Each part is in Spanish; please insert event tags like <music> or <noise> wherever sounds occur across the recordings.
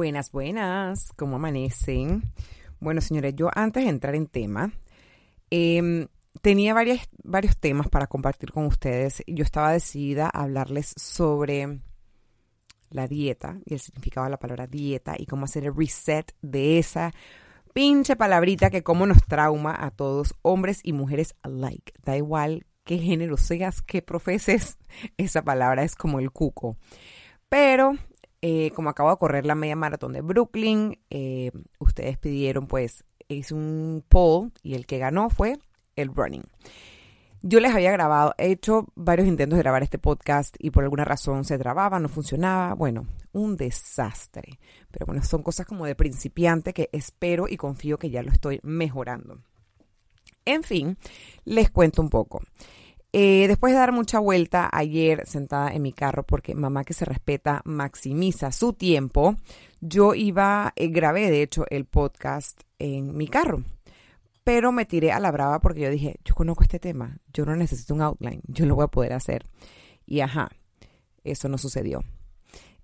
Buenas, buenas, ¿cómo amanecen? Bueno, señores, yo antes de entrar en tema, em, tenía varios temas para compartir con ustedes. Yo estaba decidida a hablarles sobre la dieta y el significado de la palabra dieta y cómo hacer el reset de esa pinche palabrita que como nos trauma a todos, hombres y mujeres alike. Da igual qué género seas, qué profeses, <laughs> esa palabra es como el cuco. Pero eh, como acabo de correr la media maratón de Brooklyn, eh, ustedes pidieron, pues, hice un poll y el que ganó fue el running. Yo les había grabado, he hecho varios intentos de grabar este podcast y por alguna razón se trababa, no funcionaba. Bueno, un desastre. Pero bueno, son cosas como de principiante que espero y confío que ya lo estoy mejorando. En fin, les cuento un poco. Eh, después de dar mucha vuelta ayer sentada en mi carro, porque mamá que se respeta maximiza su tiempo, yo iba, eh, grabé de hecho el podcast en mi carro, pero me tiré a la brava porque yo dije, yo conozco este tema, yo no necesito un outline, yo lo voy a poder hacer. Y ajá, eso no sucedió.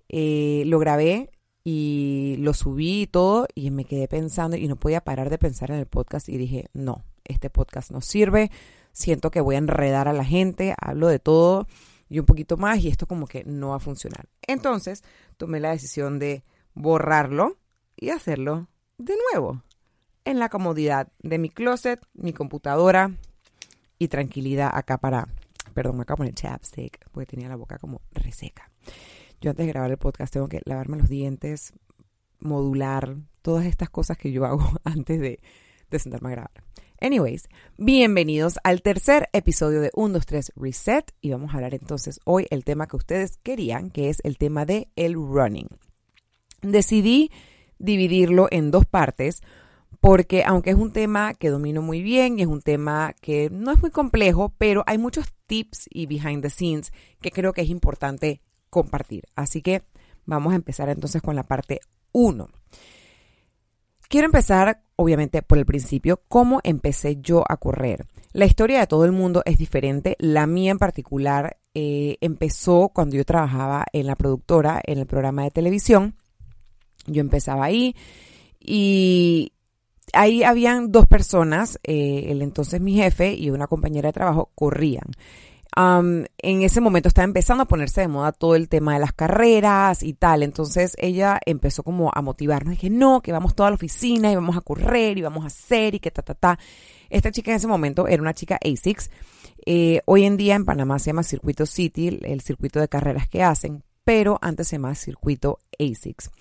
Eh, lo grabé y lo subí y todo y me quedé pensando y no podía parar de pensar en el podcast y dije, no, este podcast no sirve, siento que voy a enredar a la gente, hablo de todo y un poquito más y esto como que no va a funcionar. Entonces tomé la decisión de borrarlo y hacerlo de nuevo en la comodidad de mi closet, mi computadora y tranquilidad acá para, perdón, me acabo de poner chapstick porque tenía la boca como reseca. Yo antes de grabar el podcast tengo que lavarme los dientes, modular, todas estas cosas que yo hago <laughs> antes de, de sentarme a grabar. Anyways, bienvenidos al tercer episodio de 1, 2, 3 Reset y vamos a hablar entonces hoy el tema que ustedes querían, que es el tema de el running. Decidí dividirlo en dos partes porque aunque es un tema que domino muy bien y es un tema que no es muy complejo, pero hay muchos tips y behind the scenes que creo que es importante compartir. Así que vamos a empezar entonces con la parte 1. Quiero empezar, obviamente, por el principio, cómo empecé yo a correr. La historia de todo el mundo es diferente. La mía en particular eh, empezó cuando yo trabajaba en la productora, en el programa de televisión. Yo empezaba ahí y ahí habían dos personas, eh, el entonces mi jefe y una compañera de trabajo, corrían en ese momento estaba empezando a ponerse de moda todo el tema de las carreras y tal. Entonces ella empezó como a motivarnos. Dije, no, que vamos toda la oficina y vamos a correr y vamos a hacer y que ta, ta, ta. Esta chica en ese momento era una chica ASICS. Eh, hoy en día en Panamá se llama Circuito City, el circuito de carreras que hacen, pero antes se llama Circuito ASICS.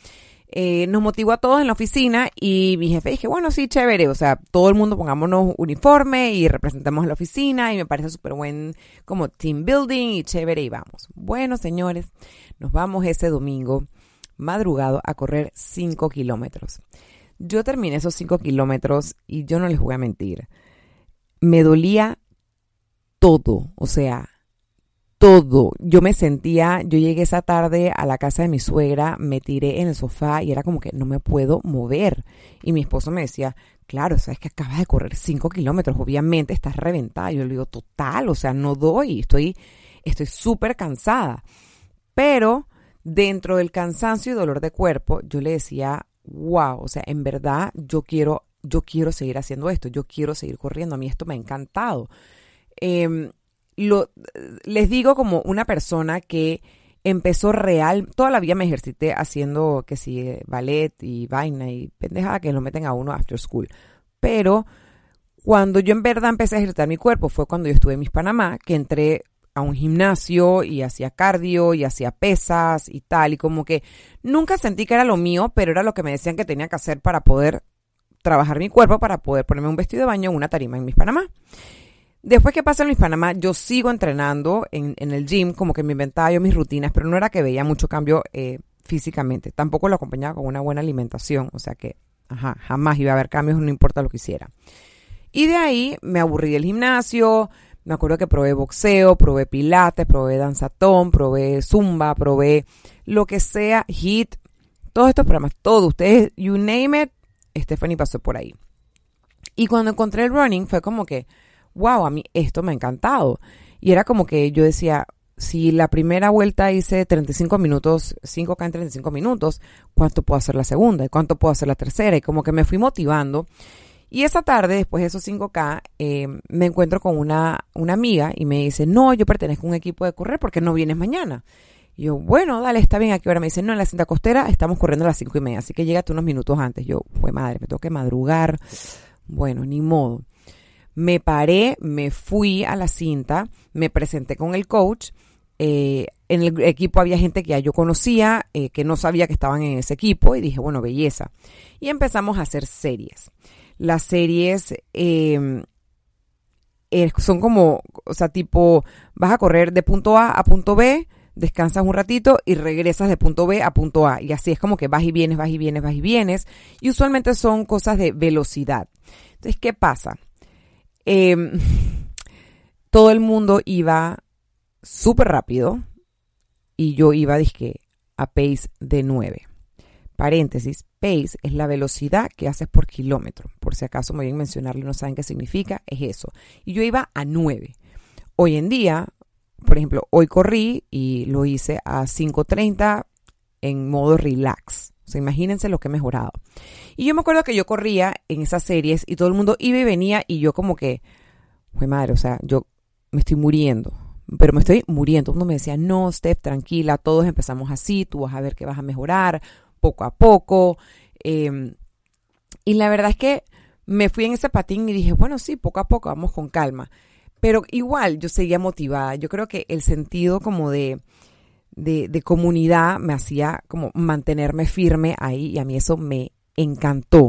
Eh, nos motivó a todos en la oficina y mi jefe dije, bueno, sí, chévere, o sea, todo el mundo pongámonos uniforme y representamos la oficina y me parece súper buen como team building y chévere y vamos. Bueno, señores, nos vamos ese domingo madrugado a correr 5 kilómetros. Yo terminé esos 5 kilómetros y yo no les voy a mentir, me dolía todo, o sea, todo. Yo me sentía, yo llegué esa tarde a la casa de mi suegra, me tiré en el sofá y era como que no me puedo mover. Y mi esposo me decía, claro, sabes que acabas de correr cinco kilómetros, obviamente estás reventada. Yo le digo, total, o sea, no doy, estoy estoy súper cansada. Pero dentro del cansancio y dolor de cuerpo, yo le decía, wow, o sea, en verdad yo quiero, yo quiero seguir haciendo esto, yo quiero seguir corriendo, a mí esto me ha encantado. Eh, lo, les digo como una persona que empezó real, toda la vida me ejercité haciendo que si ballet y vaina y pendejada que lo meten a uno after school. Pero cuando yo en verdad empecé a ejercitar mi cuerpo fue cuando yo estuve en mis Panamá, que entré a un gimnasio y hacía cardio y hacía pesas y tal, y como que nunca sentí que era lo mío, pero era lo que me decían que tenía que hacer para poder trabajar mi cuerpo, para poder ponerme un vestido de baño en una tarima en mis Panamá. Después que pasa en mis Panamá, yo sigo entrenando en, el gym, como que me inventaba yo mis rutinas, pero no era que veía mucho cambio eh, físicamente. Tampoco lo acompañaba con una buena alimentación, o sea que ajá, jamás iba a haber cambios, no importa lo que hiciera. Y de ahí me aburrí del gimnasio, me acuerdo que probé boxeo, probé pilates, probé danzatón, probé zumba, probé lo que sea, hit, todos estos programas, todo, ustedes, you name it, Stephanie pasó por ahí. Y cuando encontré el running fue como que wow, a mí esto me ha encantado. Y era como que yo decía, si la primera vuelta hice 35 minutos, 5K en 35 minutos, ¿cuánto puedo hacer la segunda? ¿Y cuánto puedo hacer la tercera? Y como que me fui motivando. Y esa tarde, después de esos 5K, eh, me encuentro con una, una amiga y me dice, no, yo pertenezco a un equipo de correr porque no vienes mañana. Y yo, bueno, dale, está bien, ¿a qué hora? Me dice, no, en la cinta costera estamos corriendo a las cinco y media, así que llégate unos minutos antes. Yo, fue madre, me tengo que madrugar. Bueno, ni modo. Me paré, me fui a la cinta, me presenté con el coach. Eh, en el equipo había gente que ya yo conocía, eh, que no sabía que estaban en ese equipo, y dije, bueno, belleza. Y empezamos a hacer series. Las series em, son como, o sea, tipo, vas a correr de punto A a punto B, descansas un ratito y regresas de punto B a punto A. Y así es como que vas y vienes, vas y vienes, vas y vienes. Y usualmente son cosas de velocidad. Entonces, ¿qué pasa? Em, todo el mundo iba súper rápido y yo iba, dije, a pace de 9. Paréntesis, pace es la velocidad que haces por kilómetro. Por si acaso me voy a mencionarlo no saben qué significa, es eso. Y yo iba a 9. Hoy en día, por ejemplo, hoy corrí y lo hice a 5.30 en modo relax. O sea, imagínense lo que he mejorado. Y yo me acuerdo que yo corría en esas series y todo el mundo iba y venía y yo como que, fue madre, o sea, yo me estoy muriendo. Pero me estoy muriendo. Uno me decía, no, Steph, tranquila, todos empezamos así, tú vas a ver que vas a mejorar poco a poco. Em, y la verdad es que me fui en ese patín y dije, bueno, sí, poco a poco, vamos con calma. Pero igual yo seguía motivada. Yo creo que el sentido como de, de, comunidad me hacía como mantenerme firme ahí y a mí eso me encantó.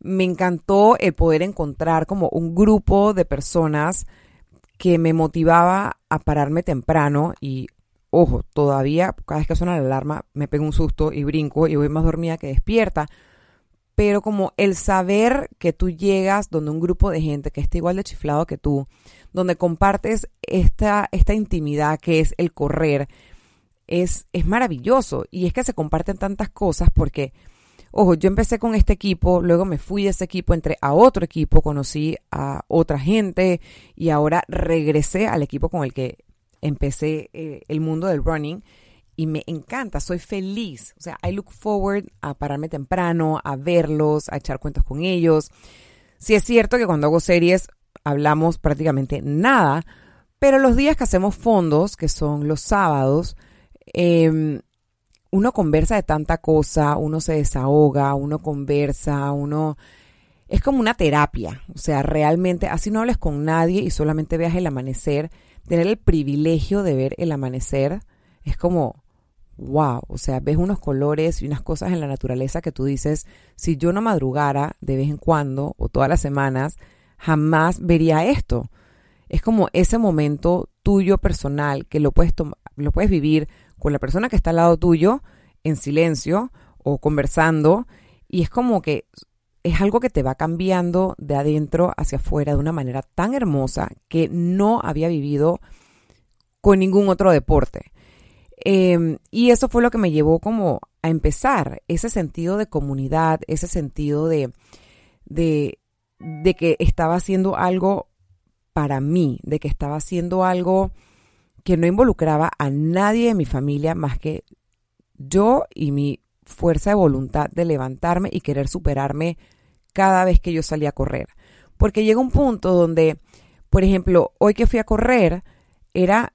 Me encantó el poder encontrar como un grupo de personas que me motivaba a pararme temprano y ojo, todavía cada vez que suena la alarma me pego un susto y brinco y voy más dormida que despierta. Pero como el saber que tú llegas donde un grupo de gente que está igual de chiflado que tú, donde compartes esta, esta intimidad que es el correr, es, es maravilloso. Y es que se comparten tantas cosas porque, ojo, yo empecé con este equipo, luego me fui de ese equipo, entré a otro equipo, conocí a otra gente y ahora regresé al equipo con el que empecé eh, el mundo del running y me encanta, soy feliz. O sea, I look forward a pararme temprano, a verlos, a echar cuentos con ellos. Sí es cierto que cuando hago series hablamos prácticamente nada, pero los días que hacemos fondos, que son los sábados, em, uno conversa de tanta cosa, uno se desahoga, uno conversa, uno... Es como una terapia, o sea, realmente, así no hables con nadie y solamente veas el amanecer, tener el privilegio de ver el amanecer es como, wow, o sea, ves unos colores y unas cosas en la naturaleza que tú dices, si yo no madrugara de vez en cuando o todas las semanas, jamás vería esto. Es como ese momento tuyo personal que lo puedes, lo puedes vivir con la persona que está al lado tuyo en silencio o conversando y es como que es algo que te va cambiando de adentro hacia afuera de una manera tan hermosa que no había vivido con ningún otro deporte. Em, y eso fue lo que me llevó como a empezar, ese sentido de comunidad, ese sentido de, de, de que estaba haciendo algo para mí, de que estaba haciendo algo que no involucraba a nadie de mi familia más que yo y mi fuerza de voluntad de levantarme y querer superarme cada vez que yo salía a correr. Porque llega un punto donde, por ejemplo, hoy que fui a correr, era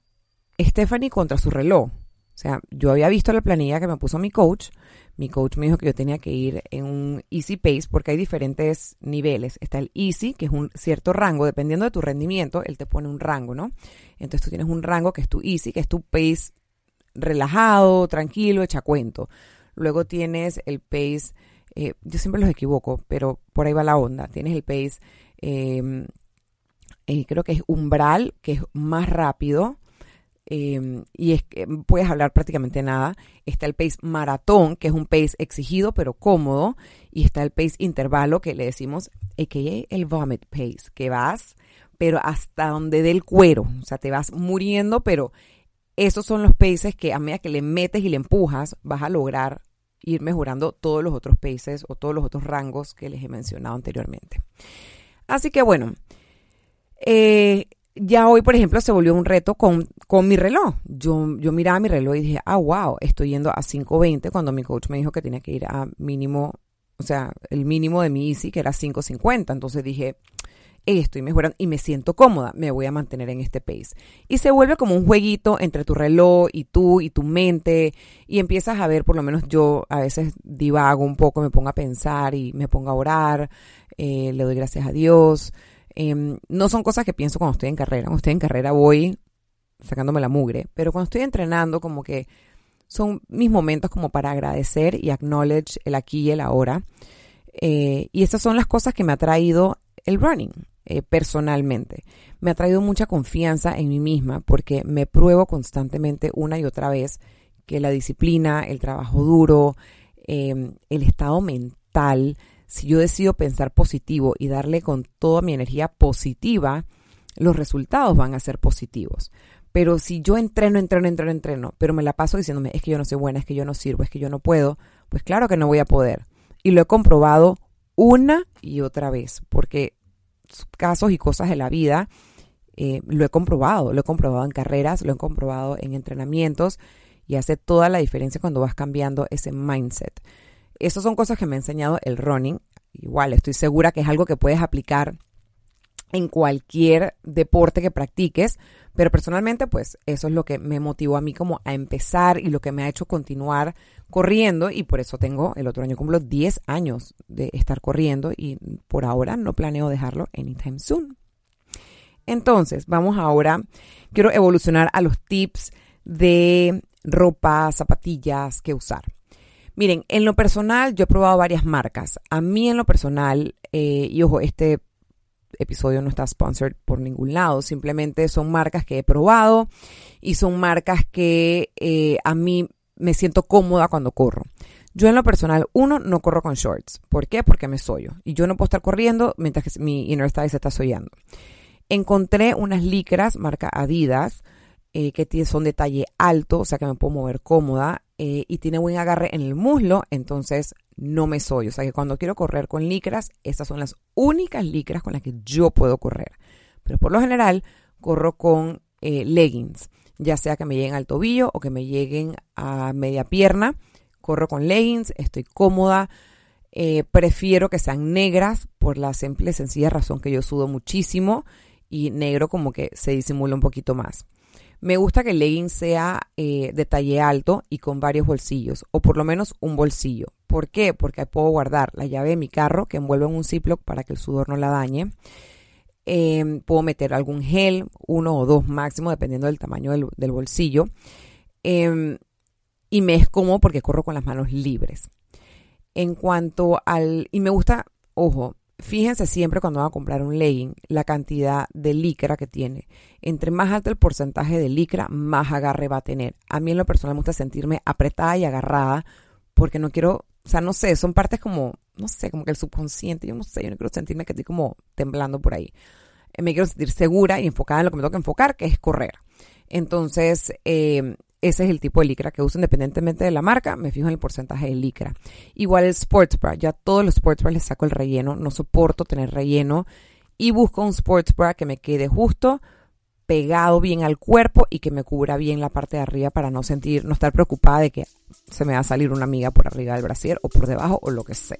Stephanie contra su reloj. O sea, yo había visto la planilla que me puso mi coach. Mi coach me dijo que yo tenía que ir en un easy pace porque hay diferentes niveles. Está el easy, que es un cierto rango, dependiendo de tu rendimiento, él te pone un rango, ¿no? Entonces tú tienes un rango que es tu easy, que es tu pace relajado, tranquilo, echa cuento. Luego tienes el pace eh, yo siempre los equivoco, pero por ahí va la onda. Tienes el pace, em, eh, creo que es umbral, que es más rápido. Em, y es que puedes hablar prácticamente nada. Está el pace maratón, que es un pace exigido pero cómodo. Y está el pace intervalo, que le decimos, a.k.a. el vomit pace, que vas, pero hasta donde dé el cuero. O sea, te vas muriendo, pero esos son los paces que a medida que le metes y le empujas, vas a lograr ir mejorando todos los otros paces o todos los otros rangos que les he mencionado anteriormente. Así que bueno, eh, ya hoy, por ejemplo, se volvió un reto con, con mi reloj. Yo, yo miraba mi reloj y dije, ah, wow, estoy yendo a 5.20 cuando mi coach me dijo que tenía que ir a mínimo, o sea, el mínimo de mi Easy, que era 5.50. Entonces dije, estoy mejorando y me siento cómoda, me voy a mantener en este pace. Y se vuelve como un jueguito entre tu reloj y tú y tu mente y empiezas a ver, por lo menos yo a veces divago un poco, me pongo a pensar y me pongo a orar, eh, le doy gracias a Dios. Em, no son cosas que pienso cuando estoy en carrera. Cuando estoy en carrera voy sacándome la mugre, pero cuando estoy entrenando como que son mis momentos como para agradecer y acknowledge el aquí y el ahora. Eh, y esas son las cosas que me ha traído el running eh, personalmente. Me ha traído mucha confianza en mí misma porque me pruebo constantemente una y otra vez que la disciplina, el trabajo duro, em, el estado mental, si yo decido pensar positivo y darle con toda mi energía positiva, los resultados van a ser positivos. Pero si yo entreno, entreno, entreno, entreno, pero me la paso diciéndome, es que yo no soy buena, es que yo no sirvo, es que yo no puedo, pues claro que no voy a poder. Y lo he comprobado una y otra vez, porque casos y cosas de la vida eh, lo he comprobado, lo he comprobado en carreras, lo he comprobado en entrenamientos y hace toda la diferencia cuando vas cambiando ese mindset. Esas son cosas que me ha enseñado el running. Igual, estoy segura que es algo que puedes aplicar en cualquier deporte que practiques, pero personalmente pues eso es lo que me motivó a mí como a empezar y lo que me ha hecho continuar corriendo y por eso tengo, el otro año cumplo 10 años de estar corriendo y por ahora no planeo dejarlo anytime soon. Entonces, vamos ahora, quiero evolucionar a los tips de ropa, zapatillas que usar. Miren, en lo personal yo he probado varias marcas. A mí en lo personal, eh, y ojo, este episodio no está sponsored por ningún lado, simplemente son marcas que he probado y son marcas que eh, a mí me siento cómoda cuando corro. Yo en lo personal, uno, no corro con shorts. ¿Por qué? Porque me sollo. Y yo no puedo estar corriendo mientras que mi inner thigh se está sollando. Encontré unas licras marca Adidas eh, que son de talle alto, o sea que me puedo mover cómoda eh, y tiene buen agarre en el muslo, entonces no me soy. O sea que cuando quiero correr con licras, estas son las únicas licras con las que yo puedo correr. Pero por lo general, corro con eh, leggings, ya sea que me lleguen al tobillo o que me lleguen a media pierna. Corro con leggings, estoy cómoda. prefiero que sean negras por la simple y sencilla razón que yo sudo muchísimo y negro como que se disimula un poquito más. Me gusta que el legging sea eh, de talle alto y con varios bolsillos, o por lo menos un bolsillo. ¿Por qué? Porque puedo guardar la llave de mi carro que envuelvo en un Ziploc para que el sudor no la dañe. Em, puedo meter algún gel, uno o dos máximo, dependiendo del tamaño del, bolsillo. Em, y me es cómodo porque corro con las manos libres. En cuanto al... Y me gusta, ojo, Fíjense siempre cuando van a comprar un legging la cantidad de licra que tiene. Entre más alto el porcentaje de licra, más agarre va a tener. A mí en lo personal me gusta sentirme apretada y agarrada porque no quiero, o sea, no sé, son partes como, no sé, como que el subconsciente, yo no sé, yo no quiero sentirme que estoy como temblando por ahí. Eh, me quiero sentir segura y enfocada en lo que me tengo que enfocar, que es correr. Entonces, eh, ese es el tipo de licra que uso independientemente de la marca, me fijo en el porcentaje de licra. Igual el sports bra, ya todos los sports bra les saco el relleno, no soporto tener relleno y busco un sports bra que me quede justo pegado bien al cuerpo y que me cubra bien la parte de arriba para no sentir, no estar preocupada de que se me va a salir una amiga por arriba del brasier o por debajo o lo que sea.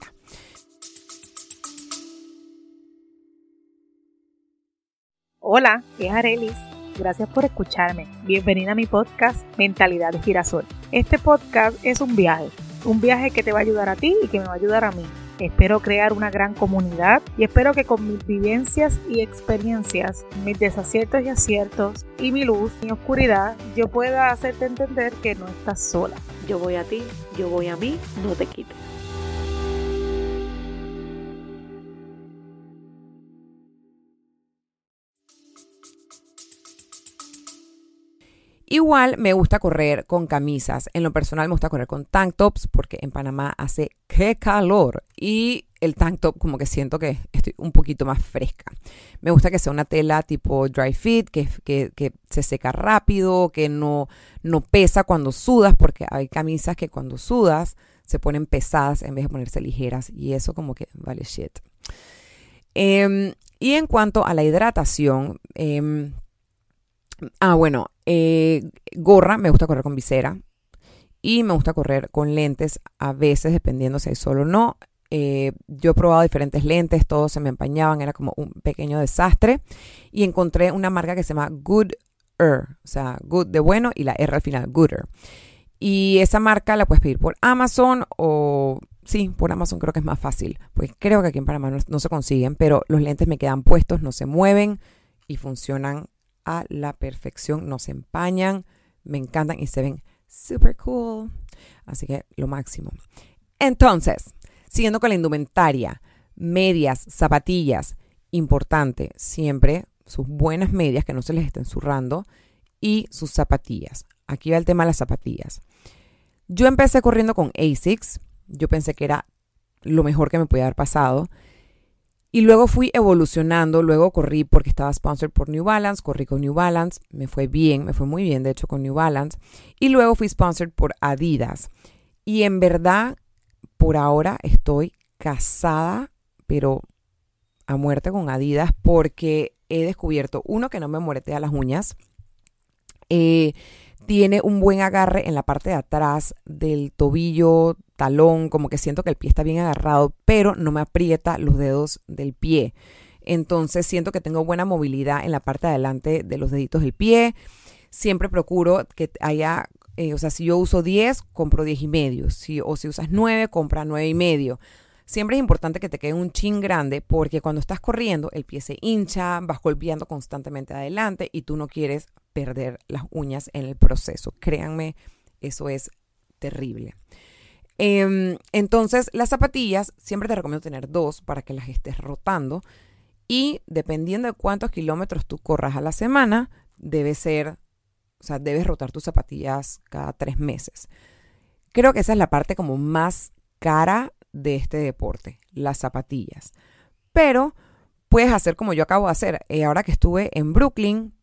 Hola, es Arelis Gracias por escucharme. Bienvenida a mi podcast Mentalidad de Girasol. Este podcast es un viaje, un viaje que te va a ayudar a ti y que me va a ayudar a mí. Espero crear una gran comunidad y espero que con mis vivencias y experiencias, mis desaciertos y aciertos y mi luz, mi oscuridad, yo pueda hacerte entender que no estás sola. Yo voy a ti, yo voy a mí, no te quites. Igual me gusta correr con camisas. En lo personal me gusta correr con tank tops porque en Panamá hace qué calor y el tank top como que siento que estoy un poquito más fresca. Me gusta que sea una tela tipo dry fit, que, que, se seca rápido, que no, no pesa cuando sudas porque hay camisas que cuando sudas se ponen pesadas en vez de ponerse ligeras y eso como que vale shit. Em, y en cuanto a la hidratación, eh, Ah, bueno, eh, gorra, me gusta correr con visera. Y me gusta correr con lentes, a veces dependiendo si hay sol o no. Eh, yo he probado diferentes lentes, todos se me empañaban, era como un pequeño desastre. Y encontré una marca que se llama Gooder, o sea, Good de bueno y la R al final, Gooder. Y esa marca la puedes pedir por Amazon o sí, por Amazon creo que es más fácil, pues creo que aquí en Panamá no, no, se consiguen, pero los lentes me quedan puestos, no se mueven y funcionan a la perfección, no se empañan, me encantan y se ven super cool. Así que lo máximo. Entonces, siguiendo con la indumentaria, medias, zapatillas, importante, siempre sus buenas medias que no se les estén zurrando y sus zapatillas. Aquí va el tema de las zapatillas. Yo empecé corriendo con ASICS, yo pensé que era lo mejor que me podía haber pasado. Y luego fui evolucionando, luego corrí porque estaba sponsored por New Balance, corrí con New Balance, me fue bien, me fue muy bien de hecho con New Balance. Y luego fui sponsored por Adidas. Y en verdad, por ahora estoy casada, pero a muerte con Adidas porque he descubierto, uno, que no me moretea las uñas. Eh, tiene un buen agarre en la parte de atrás del tobillo, talón, como que siento que el pie está bien agarrado, pero no me aprieta los dedos del pie. Entonces siento que tengo buena movilidad en la parte de adelante de los deditos del pie. Siempre procuro que haya, eh, o sea, si yo uso 10, compro 10 y medio. Si, o si usas 9, compra 9 y medio. Siempre es importante que te quede un chin grande porque cuando estás corriendo el pie se hincha, vas golpeando constantemente adelante y tú no quieres perder las uñas en el proceso. Créanme, eso es terrible. Eh, entonces, las zapatillas siempre te recomiendo tener dos para que las estés rotando. Y dependiendo de cuántos kilómetros tú corras a la semana, debe ser, o sea, debes rotar tus zapatillas cada tres meses. Creo que esa es la parte como más cara de este deporte, las zapatillas. Pero puedes hacer como yo acabo de hacer. Eh, ahora que estuve en Brooklyn,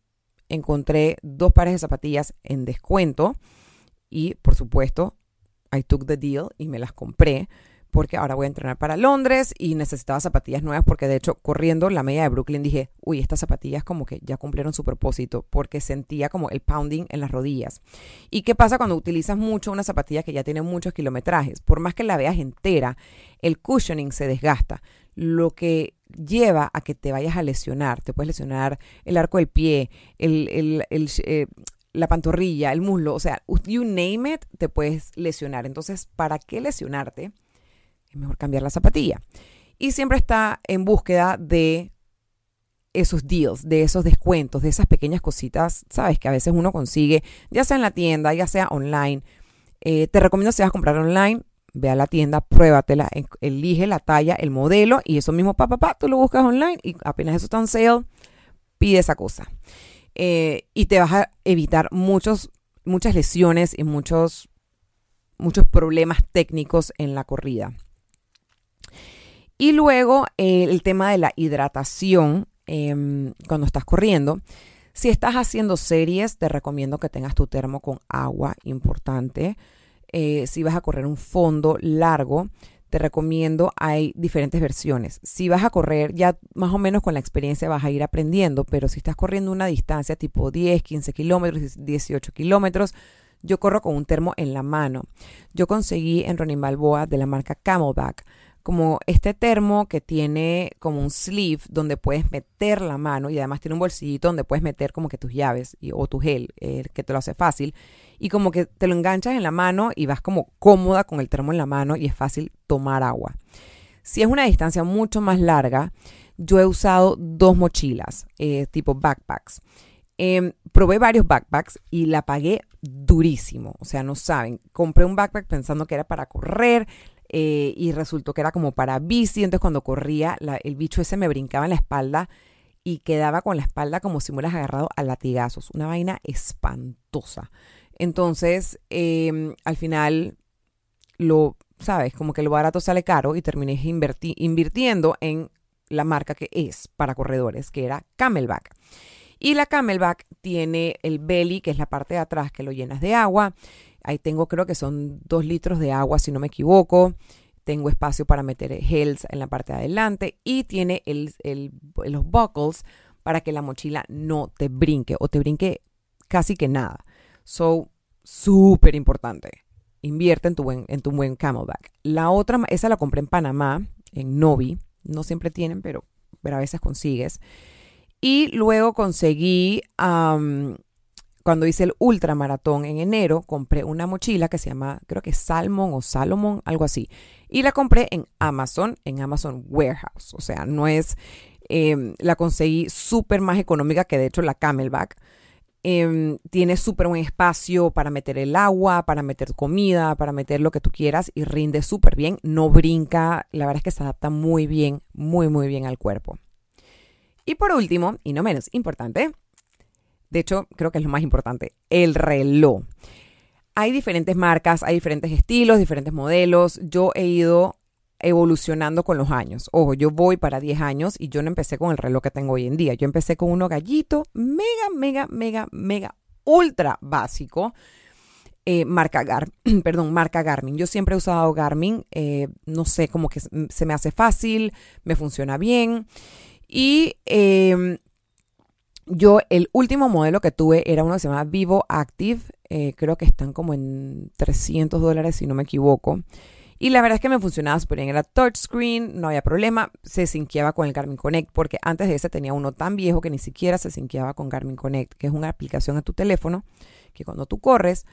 encontré dos pares de zapatillas en descuento y por supuesto I took the deal y me las compré porque ahora voy a entrenar para Londres y necesitaba zapatillas nuevas porque de hecho corriendo la media de Brooklyn dije, uy, estas zapatillas como que ya cumplieron su propósito porque sentía como el pounding en las rodillas. ¿Y qué pasa cuando utilizas mucho una zapatilla que ya tiene muchos kilometrajes? Por más que la veas entera, el cushioning se desgasta, lo que lleva a que te vayas a lesionar. Te puedes lesionar el arco del pie, el, el, el eh, la pantorrilla, el muslo, o sea, you name it, te puedes lesionar. Entonces, ¿para qué lesionarte? Es mejor cambiar la zapatilla. Y siempre está en búsqueda de esos deals, de esos descuentos, de esas pequeñas cositas, sabes, que a veces uno consigue, ya sea en la tienda, ya sea online. Eh, te recomiendo si vas a comprar online, ve a la tienda, pruébatela, elige la talla, el modelo y eso mismo, papá, pa, tú lo buscas online y apenas eso está en sale, pide esa cosa. Eh, y te vas a evitar muchos, muchas lesiones y muchos, muchos problemas técnicos en la corrida. Y luego eh, el tema de la hidratación em, cuando estás corriendo. Si estás haciendo series, te recomiendo que tengas tu termo con agua, importante. Eh, si vas a correr un fondo largo, te recomiendo, hay diferentes versiones. Si vas a correr, ya más o menos con la experiencia vas a ir aprendiendo, pero si estás corriendo una distancia tipo 10, 15 kilómetros, 18 kilómetros, yo corro con un termo en la mano. Yo conseguí en Ronin Balboa de la marca Camelback como este termo que tiene como un sleeve donde puedes meter la mano y además tiene un bolsillito donde puedes meter como que tus llaves o tu gel, que te lo hace fácil. Y como que te lo enganchas en la mano y vas como cómoda con el termo en la mano y es fácil tomar agua. Si es una distancia mucho más larga, yo he usado dos mochilas, eh, tipo backpacks. Em, probé varios backpacks y la pagué durísimo. O sea, no saben. Compré un backpack pensando que era para correr, eh, y resultó que era como para bici, entonces cuando corría el bicho ese me brincaba en la espalda y quedaba con la espalda como si me hubieras agarrado a latigazos, una vaina espantosa. Entonces, em, al final, lo, sabes, como que lo barato sale caro y terminé invirtiendo en la marca que es para corredores, que era Camelback. Y la Camelback tiene el belly, que es la parte de atrás que lo llenas de agua. Ahí tengo, creo que son dos litros de agua, si no me equivoco. Tengo espacio para meter gels en la parte de adelante y tiene el, los buckles para que la mochila no te brinque o te brinque casi que nada. So, súper importante. Invierte en tu buen, en tu buen camelback. La otra, esa la compré en Panamá, en Novi. No siempre tienen, pero, pero a veces consigues. Y luego conseguí, cuando hice el ultramaratón en enero, compré una mochila que se llama, creo que Salmon o Salomon, algo así. Y la compré en Amazon, en Amazon Warehouse. O sea, no es, em, la conseguí súper más económica que de hecho la Camelback. Em, tiene súper buen espacio para meter el agua, para meter comida, para meter lo que tú quieras y rinde súper bien. No brinca, la verdad es que se adapta muy bien, muy, muy bien al cuerpo. Y por último, y no menos importante, de hecho creo que es lo más importante, el reloj. Hay diferentes marcas, hay diferentes estilos, diferentes modelos. Yo he ido evolucionando con los años. Ojo, yo voy para 10 años y yo no empecé con el reloj que tengo hoy en día. Yo empecé con uno gallito, mega, mega, mega, mega, ultra básico. Eh, marca, Gar <clears throat> perdón, marca Garmin. Yo siempre he usado Garmin. Eh, no sé, como que se me hace fácil, me funciona bien. Y em, yo, el último modelo que tuve era uno que se llama Vivo Active. Eh, creo que están como en 300 dólares, si no me equivoco. Y la verdad es que me funcionaba súper bien. Era touchscreen, no había problema. Se sinqueaba con el Garmin Connect, porque antes de ese tenía uno tan viejo que ni siquiera se sinqueaba con Garmin Connect, que es una aplicación en tu teléfono que cuando tú corres,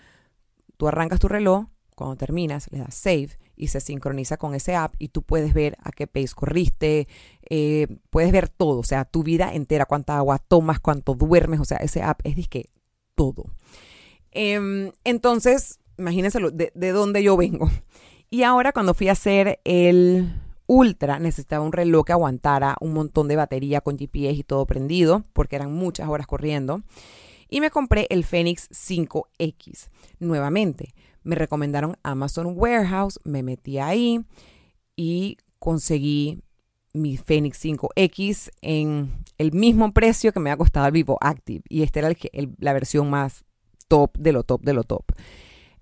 tú arrancas tu reloj, cuando terminas, le das save y se sincroniza con ese app y tú puedes ver a qué pace corriste, eh, puedes ver todo, o sea, tu vida entera, cuánta agua tomas, cuánto duermes, o sea, ese app es disque todo. Em, entonces, imagínense de, de dónde yo vengo. Y ahora cuando fui a hacer el Ultra, necesitaba un reloj que aguantara un montón de batería con GPS y todo prendido, porque eran muchas horas corriendo. Y me compré el Fenix 5X. Nuevamente, me recomendaron Amazon Warehouse, me metí ahí y conseguí mi Fenix 5X en el mismo precio que me ha costado el Vivo Active. Y esta era la versión más top de lo top de lo top.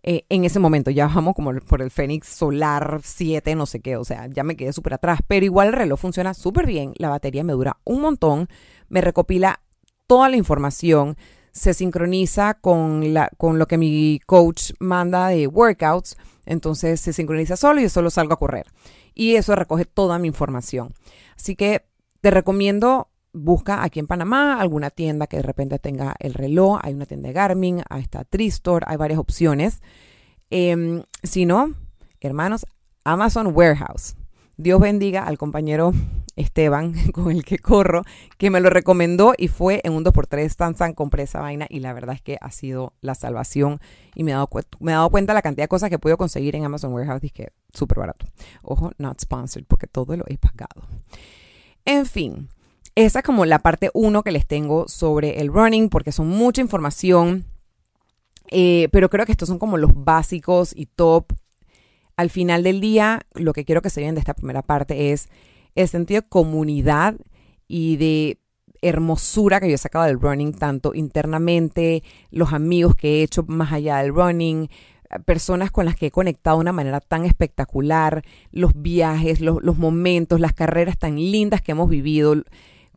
Eh, en ese momento ya bajamos como por el Fenix Solar 7, no sé qué, o sea, ya me quedé súper atrás, pero igual el reloj funciona súper bien, la batería me dura un montón, me recopila toda la información, se sincroniza con, la, con lo que mi coach manda de workouts. Entonces se sincroniza solo y yo solo salgo a correr. Y eso recoge toda mi información. Así que te recomiendo, busca aquí en Panamá alguna tienda que de repente tenga el reloj. Hay una tienda de Garmin, ahí está Tristor, hay varias opciones. Em, si no, hermanos, Amazon Warehouse. Dios bendiga al compañero Esteban, <laughs> con el que corro, que me lo recomendó y fue en un 2x3 tan tan compré esa vaina y la verdad es que ha sido la salvación y me he dado, he cuenta la cantidad de cosas que puedo conseguir en Amazon Warehouse y que súper barato. Ojo, not sponsored porque todo lo he pagado. En fin, esa es como la parte 1 que les tengo sobre el running porque son mucha información. Eh, pero creo que estos son como los básicos y top. Al final del día, lo que quiero que se vean de esta primera parte es el sentido de comunidad y de hermosura que yo he sacado del running, tanto internamente, los amigos que he hecho más allá del running, personas con las que he conectado de una manera tan espectacular, los viajes, los momentos, las carreras tan lindas que hemos vivido,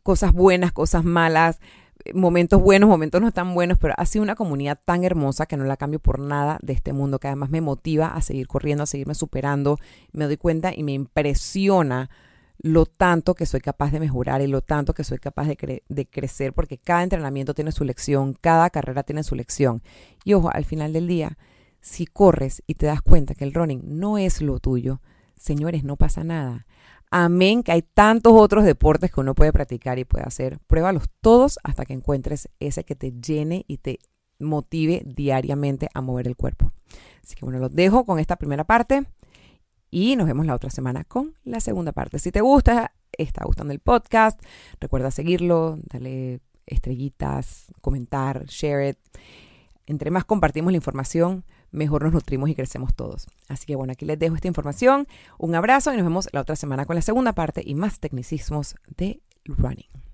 cosas buenas, cosas malas, momentos buenos, momentos no tan buenos, pero ha sido una comunidad tan hermosa que no la cambio por nada de este mundo, que además me motiva a seguir corriendo, a seguirme superando. Me doy cuenta y me impresiona lo tanto que soy capaz de mejorar y lo tanto que soy capaz de, de, crecer, porque cada entrenamiento tiene su lección, cada carrera tiene su lección. Y ojo, al final del día, si corres y te das cuenta que el running no es lo tuyo, señores, no pasa nada. Amén, que hay tantos otros deportes que uno puede practicar y puede hacer. Pruébalos todos hasta que encuentres ese que te llene y te motive diariamente a mover el cuerpo. Así que bueno, los dejo con esta primera parte. Y nos vemos la otra semana con la segunda parte. Si te gusta, está gustando el podcast, recuerda seguirlo, darle estrellitas, comentar, share it. Entre más compartimos la información, mejor nos nutrimos y crecemos todos. Así que bueno, aquí les dejo esta información. Un abrazo y nos vemos la otra semana con la segunda parte y más tecnicismos de running.